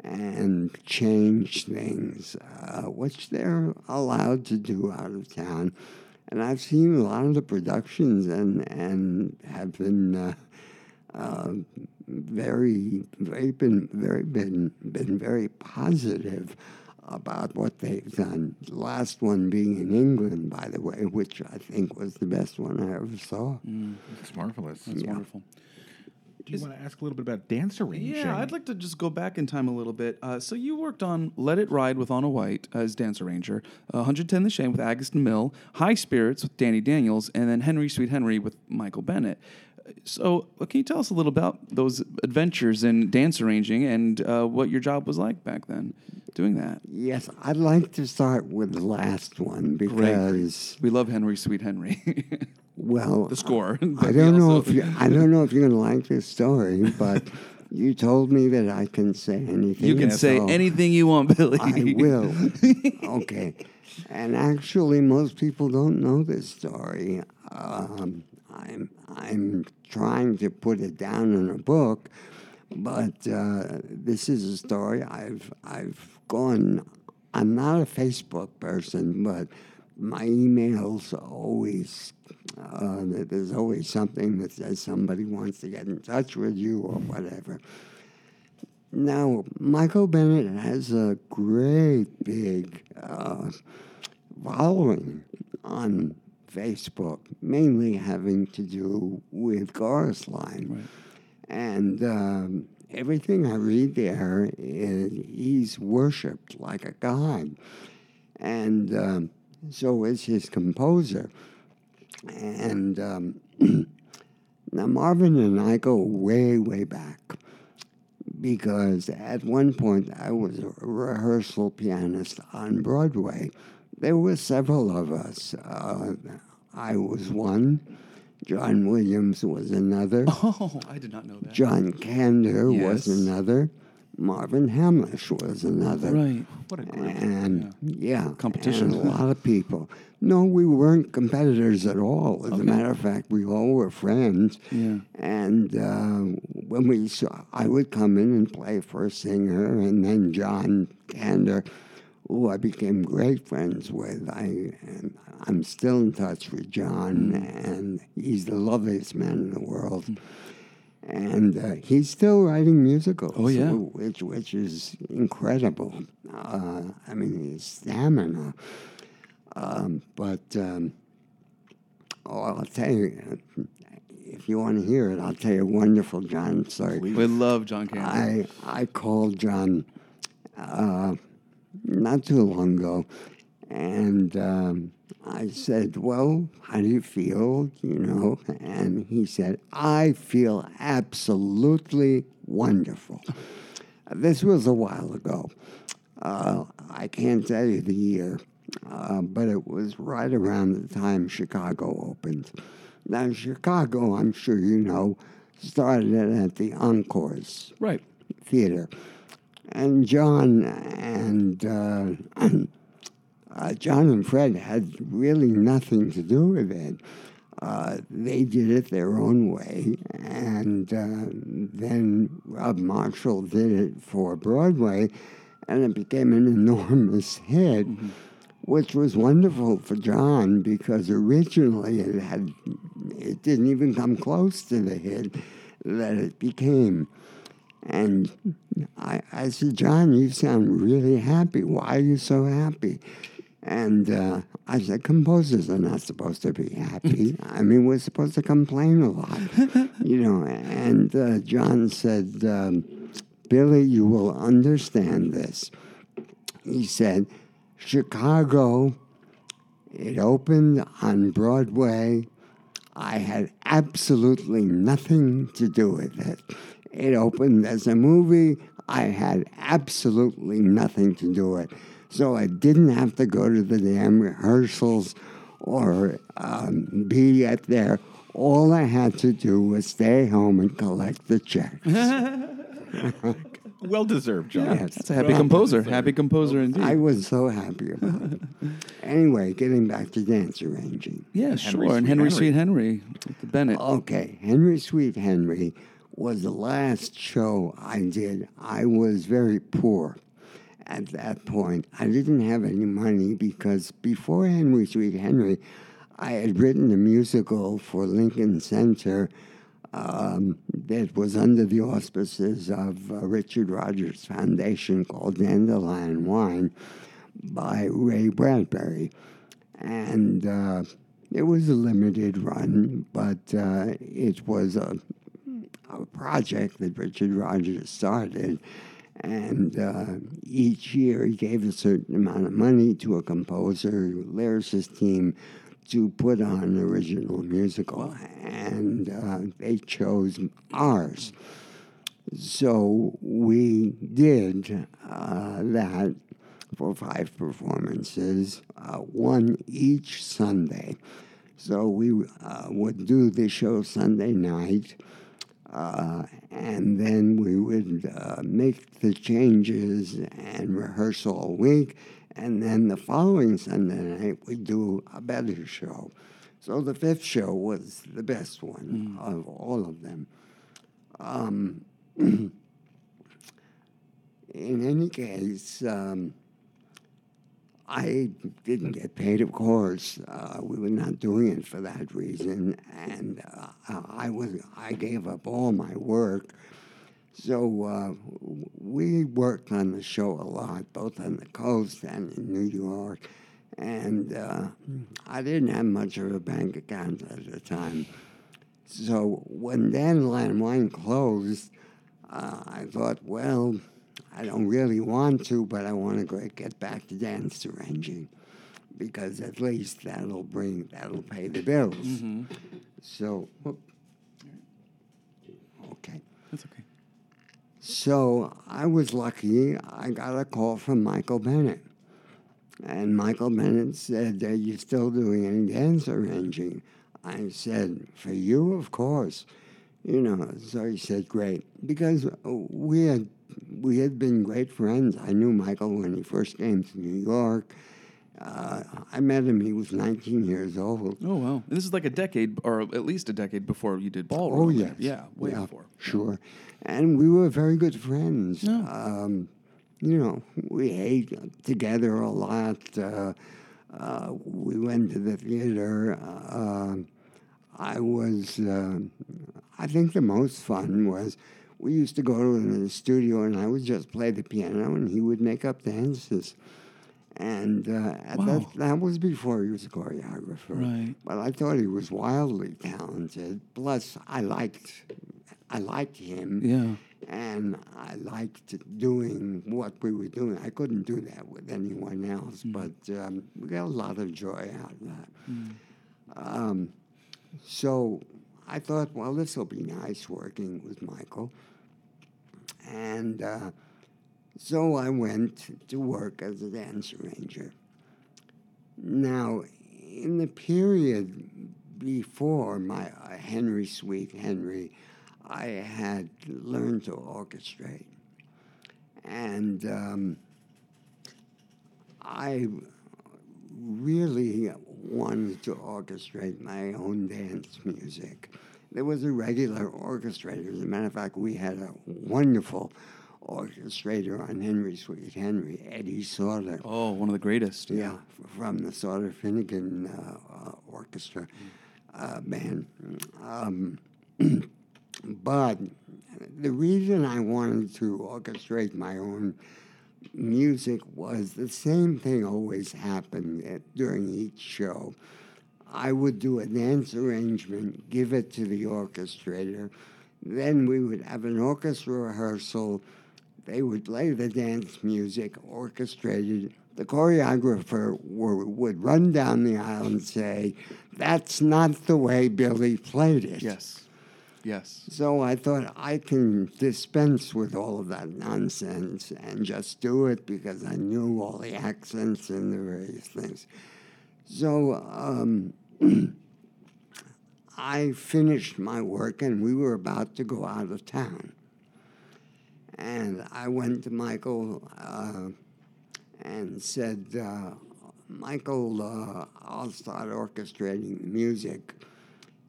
and change things, uh, which they're allowed to do out of town. And I've seen a lot of the productions and, and have been uh, uh, very, very been very been been very positive about what they've done. The last one being in England, by the way, which I think was the best one I ever saw. It's marvelous. That's Yeah. wonderful. Do you want to ask a little bit about dance arranging? Yeah, I'd like to just go back in time a little bit. Uh, so you worked on Let It Ride with Onna White as dance arranger, uh, 110 The Shade with Agnes de Mille, High Spirits with Danny Daniels, and then Henry Sweet Henry with Michael Bennett. So, can you tell us a little about those adventures in dance arranging and uh, what your job was like back then doing that? Yes, I'd like to start with the last one because we love Henry Sweet Henry. well, the score. I don't know if you, I don't know if you're going to like this story, but you told me that I can say anything. You can say anything you want, Billy. I will. okay. And actually, most people don't know this story. Um, I'm I'm trying to put it down in a book, but uh, this is a story I've I've gone. I'm not a Facebook person, but my emails always uh, there's always something that says somebody wants to get in touch with you or whatever. Now, Michael Bennett has a great big uh, following on Facebook, mainly having to do with Chorus Line. And um, everything I read there is he's worshipped like a god. And um, so is his composer. And um, now Marvin and I go way, way back because at one point I was a rehearsal pianist on Broadway. There were several of us. Uh, I was one. John Williams was another. Oh, I did not know that. John Kander was another. Marvin Hamlisch was another. Right. What a group. And yeah, Competition. and a lot of people. No, we weren't competitors at all. As Okay. a matter of fact, we all were friends. Yeah. And uh, when we saw, I would come in and play for a singer, and then John Kander, who I became great friends with. I and I'm still in touch with John, and he's the loveliest man in the world. And uh, he's still writing musicals. Oh, yeah. which which is incredible. Uh, I mean, his stamina. Um, but um, oh, I'll tell you, if you want to hear it, I'll tell you a wonderful John story. We love John Kander. I I called John uh, not too long ago, And um, I said, Well, how do you feel? You know? And he said, I feel absolutely wonderful. this was a while ago. Uh, I can't tell you the year, uh, but it was right around the time Chicago opened. Now, Chicago, I'm sure you know, started at the Encores Right. Theater. And John and uh, uh, John and Fred had really nothing to do with it. Uh, they did it their own way, and uh, then Rob Marshall did it for Broadway, and it became an enormous hit, which was wonderful for John because originally it had it didn't even come close to the hit that it became. And I, I said, John, you sound really happy. Why are you so happy? And uh, I said, composers are not supposed to be happy. I mean, we're supposed to complain a lot, you know. And uh, John said, um, Billy, you will understand this. He said, Chicago, it opened on Broadway. I had absolutely nothing to do with it. It opened as a movie. I had absolutely nothing to do with it. So I didn't have to go to the damn rehearsals or um, be at there. All I had to do was stay home and collect the check. well deserved, John. Yes. That's a happy composer. Happy composer indeed. I was so happy about it. anyway, getting back to dance arranging. Yeah, sure. and Henry Sweet Henry, with the Bennett. Okay, Henry Sweet Henry was the last show I did. I was very poor at that point. I didn't have any money because before Henry Sweet Henry, I had written a musical for Lincoln Center um, that was under the auspices of uh, Richard Rodgers Foundation called Dandelion Wine by Ray Bradbury. And uh, it was a limited run, but uh, it was a, a project that Richard Rodgers started. And uh, each year he gave a certain amount of money to a composer, lyricist team to put on an original musical. And uh, they chose ours. So we did uh, that for five performances, uh, one each Sunday. So we uh, would do the show Sunday night, uh, and then we would uh, make the changes and rehearsal all week, and then the following Sunday night we'd do a better show. So the fifth show was the best one of all of them. Um, in any case, um, I didn't get paid, of course. Uh, we were not doing it for that reason, and uh, I was I gave up all my work. So uh, we worked on the show a lot, both on the coast and in New York. And uh, I didn't have much of a bank account at the time. So when Dandelion Wine closed, uh, I thought, well, I don't really want to, but I want to get back to dance arranging because at least that'll bring, that'll pay the bills. Mhm. So, whoop. okay. That's okay. So I was lucky. I got a call from Michael Bennett. And Michael Bennett said, Are you still doing any dance arranging? I said, For you, of course. You know, so he said, Great. Because we had, we had been great friends. I knew Michael when he first came to New York. Uh, I met him, he was 19 years old. Oh wow! And this is like a decade, or at least a decade before you did ballroom. Oh, yes. yeah, way Yeah, before. Sure. And we were very good friends. Um, you know, we ate together a lot. Uh, uh, we went to the theater. Uh, I was, uh, I think the most fun was we used to go to the studio and I would just play the piano and he would make up dances. And uh, at that, that was before he was a choreographer. Right. But I thought he was wildly talented. Plus, I liked, I liked him. Yeah. And I liked doing what we were doing. I couldn't do that with anyone else, but um, we got a lot of joy out of that. Um, so I thought, well, this will be nice working with Michael. And uh, so I went to work as a dance arranger. Now, in the period before my uh, Henry Sweet Henry, I had learned to orchestrate. And um, I really wanted to orchestrate my own dance music. There was a regular orchestrator. As a matter of fact, we had a wonderful orchestrator on Henry Sweet Henry, Eddie Sauter. Oh, one of the greatest. Yeah, from the Sauter Finegan uh, uh, Orchestra uh, band. Um, but the reason I wanted to orchestrate my own music was the same thing always happened at, during each show. I would do a dance arrangement, give it to the orchestrator, then we would have an orchestra rehearsal. They would play the dance music orchestrated. The choreographer were, would run down the aisle and say, That's not the way Billy played it. Yes. Yes. So I thought I can dispense with all of that nonsense and just do it because I knew all the accents and the various things. So um, I finished my work and we were about to go out of town. And I went to Michael uh, and said, uh, Michael, uh, I'll start orchestrating the music.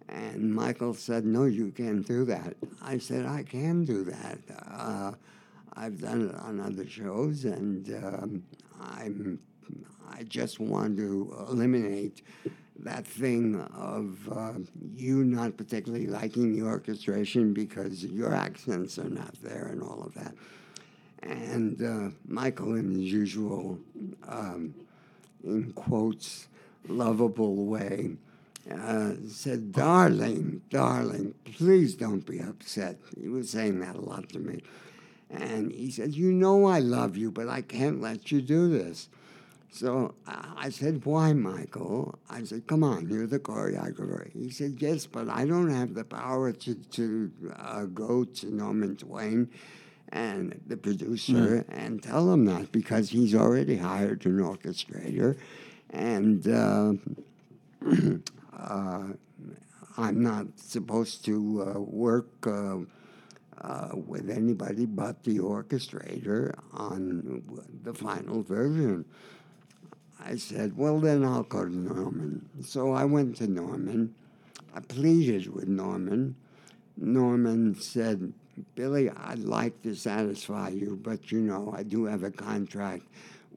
And Michael said, No, you can't do that. I said, I can do that. Uh, I've done it on other shows, and um, I'm, I just want to eliminate that thing of uh, you not particularly liking the orchestration because your accents are not there and all of that. And uh, Michael, in his usual, um, in quotes, lovable way, uh, said, Darling, darling, please don't be upset. He was saying that a lot to me. And he said, You know I love you, but I can't let you do this. So I said, Why, Michael? I said, Come on, you're the choreographer. He said, Yes, but I don't have the power to, to uh, go to Norman Twain and the producer and tell him that because he's already hired an orchestrator. And uh, uh, I'm not supposed to uh, work uh, uh, with anybody but the orchestrator on the final version. I said, well, then I'll go to Norman. So I went to Norman. I pleaded with Norman. Norman said, Billy, I'd like to satisfy you, but you know, I do have a contract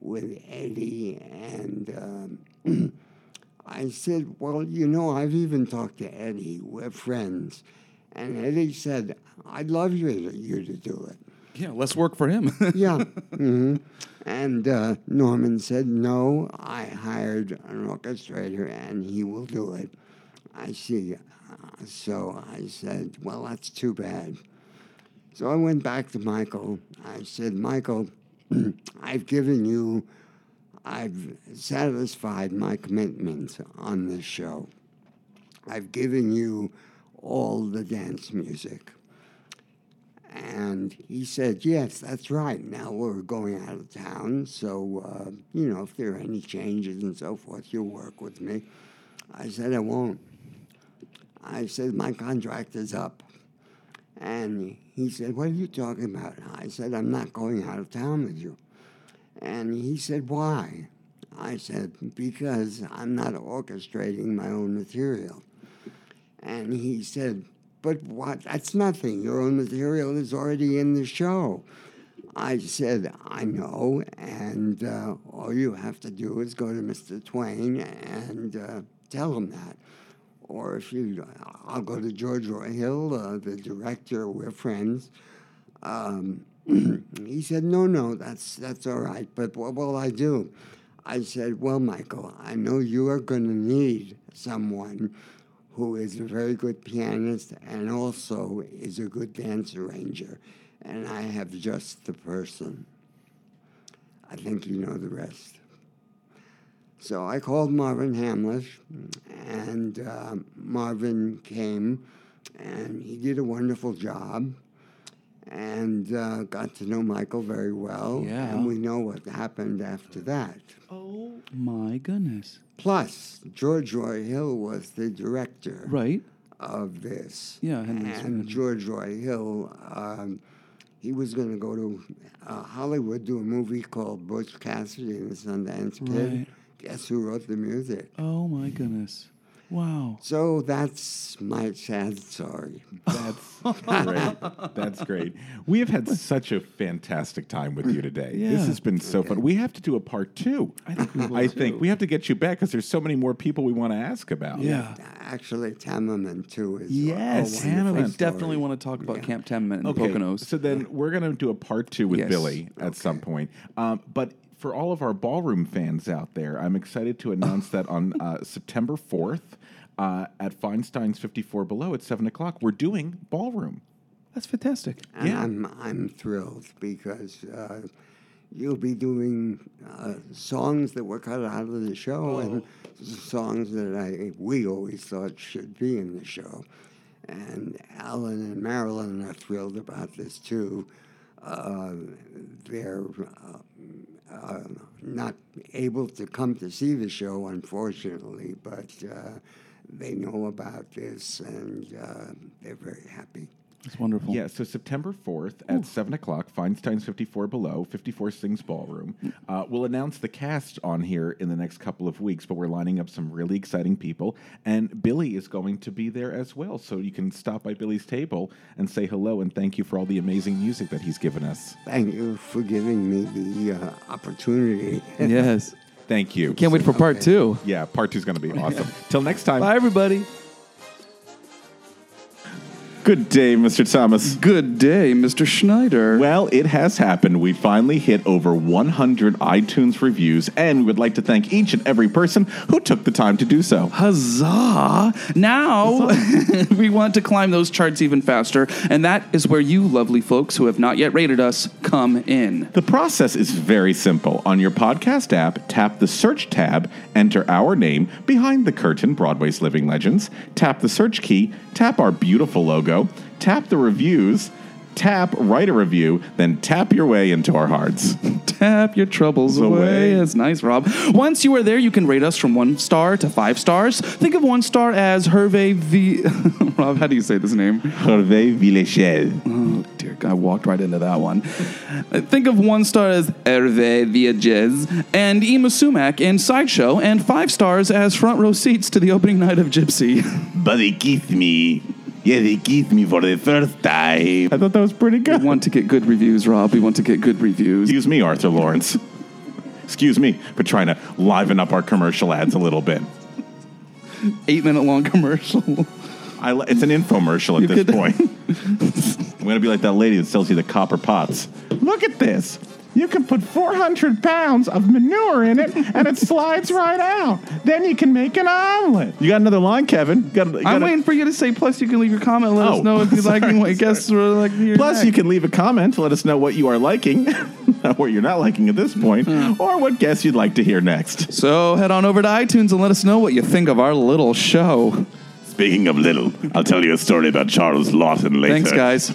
with Eddie. And um, I said, well, you know, I've even talked to Eddie. We're friends. And Eddie said, I'd love you to, you to do it. Yeah, less work for him. yeah. hmm And uh, Norman said, No, I hired an orchestrator and he will do it. I see. Uh, so I said, Well, that's too bad. So I went back to Michael. I said, Michael, I've given you, I've satisfied my commitment on this show. I've given you all the dance music. And he said, Yes, that's right. Now we're going out of town. So, uh, you know, if there are any changes and so forth, you'll work with me. I said, I won't. I said, My contract is up. And he said, What are you talking about? I said, I'm not going out of town with you. And he said, Why? I said, Because I'm not orchestrating my own material. And he said, But what? That's nothing. Your own material is already in the show. I said, I know, and uh, all you have to do is go to Mr. Twain and uh, tell him that. Or if you, I'll go to George Roy Hill, uh, the director, we're friends. Um, he said, No, no, that's, that's all right, but what will I do? I said, Well, Michael, I know you are going to need someone who is a very good pianist and also is a good dance arranger. and I have just the person. I think you know the rest. So I called Marvin Hamlisch, and uh, Marvin came, and he did a wonderful job, and uh, got to know Michael very well. Yeah. And we know what happened after that. Oh my goodness. Plus, George Roy Hill was the director Right. of this. Yeah, Henry and Swann. George Roy Hill, um, he was going to go to uh, Hollywood do a movie called Butch Cassidy and the Sundance Kid. Right. Guess who wrote the music? Oh my goodness. Wow. So that's my sad story. That's great. That's great. We have had such a fantastic time with you today. This has been so fun. We have to do a part two. I think we will I think we have to get you back because there's so many more people we want to ask about. Yeah. Actually, Tamiment too is. Yes, a I definitely want to talk about Camp Tamiment and Okay, Poconos. So then we're going to do a part two with Yes. Billy at some point. Um, but for all of our ballroom fans out there, I'm excited to announce that on uh, September 4th uh, at Feinstein's 54 Below at 7 o'clock, we're doing ballroom. That's fantastic. And Yeah. I'm I'm thrilled because uh, you'll be doing uh, songs that were cut out of the show and songs that I we always thought should be in the show. And Alan and Marilyn are thrilled about this too. Uh, they're uh, not able to come to see the show, unfortunately, but uh, they know about this and uh, they're very happy. It's wonderful. Yeah, so September 4th at 7 o'clock, Feinstein's 54 Below, 54 Sings Ballroom. Uh, we'll announce the cast on here in the next couple of weeks, but we're lining up some really exciting people. And Billy is going to be there as well. So you can stop by Billy's table and say hello and thank you for all the amazing music that he's given us. Thank you for giving me the uh, opportunity. Yes. Thank you. Can't wait for part two. Yeah, part two is going to be awesome. Till next time. Bye, everybody. Good day, Mr. Thomas. Good day, Mr. Schneider. Well, it has happened. We finally hit over 100 iTunes reviews, and we would like to thank each and every person who took the time to do so. Huzzah! Now we want to climb those charts even faster, and that is where you lovely folks who have not yet rated us come in. The process is very simple. On your podcast app, tap the search tab, enter our name behind the curtain, Broadway's Living Legends, tap the search key, tap our beautiful logo, tap the reviews, tap write a review, then tap your way into our hearts. Tap your troubles away. Away. That's nice, Rob. Once you are there, you can rate us from one star to five stars. Think of one star as Hervé V. Rob, how do you say this name? Hervé Villechaize. Oh, dear God, I walked right into that one. Think of one star as Hervé Villages and Yma Sumac in Sideshow, and five stars as front row seats to the opening night of Gypsy. But they kissed me. Yeah, they kissed me for the first time. I thought that was pretty good. We want to get good reviews, Rob. We want to get good reviews. Excuse me, Arthur Laurents. Excuse me for trying to liven up our commercial ads a little bit. Eight minute long commercial. I, li- it's an infomercial at You this could- point. I'm going to be like that lady that sells you the copper pots. Look at this. You can put 400 pounds of manure in it and it slides right out. Then you can make an omelet. You got another line, Kevin? You got, you I'm a- waiting for you to say. Plus, you can leave your comment. and Let Oh, us know if you like sorry, what guests were like. here Plus, next. you can leave a comment to let us know what you are liking, what you're not liking at this point, hmm. or what guests you'd like to hear next. So head on over to iTunes and let us know what you think of our little show. Speaking of little, I'll tell you a story about Charles Laughton later. Thanks, guys.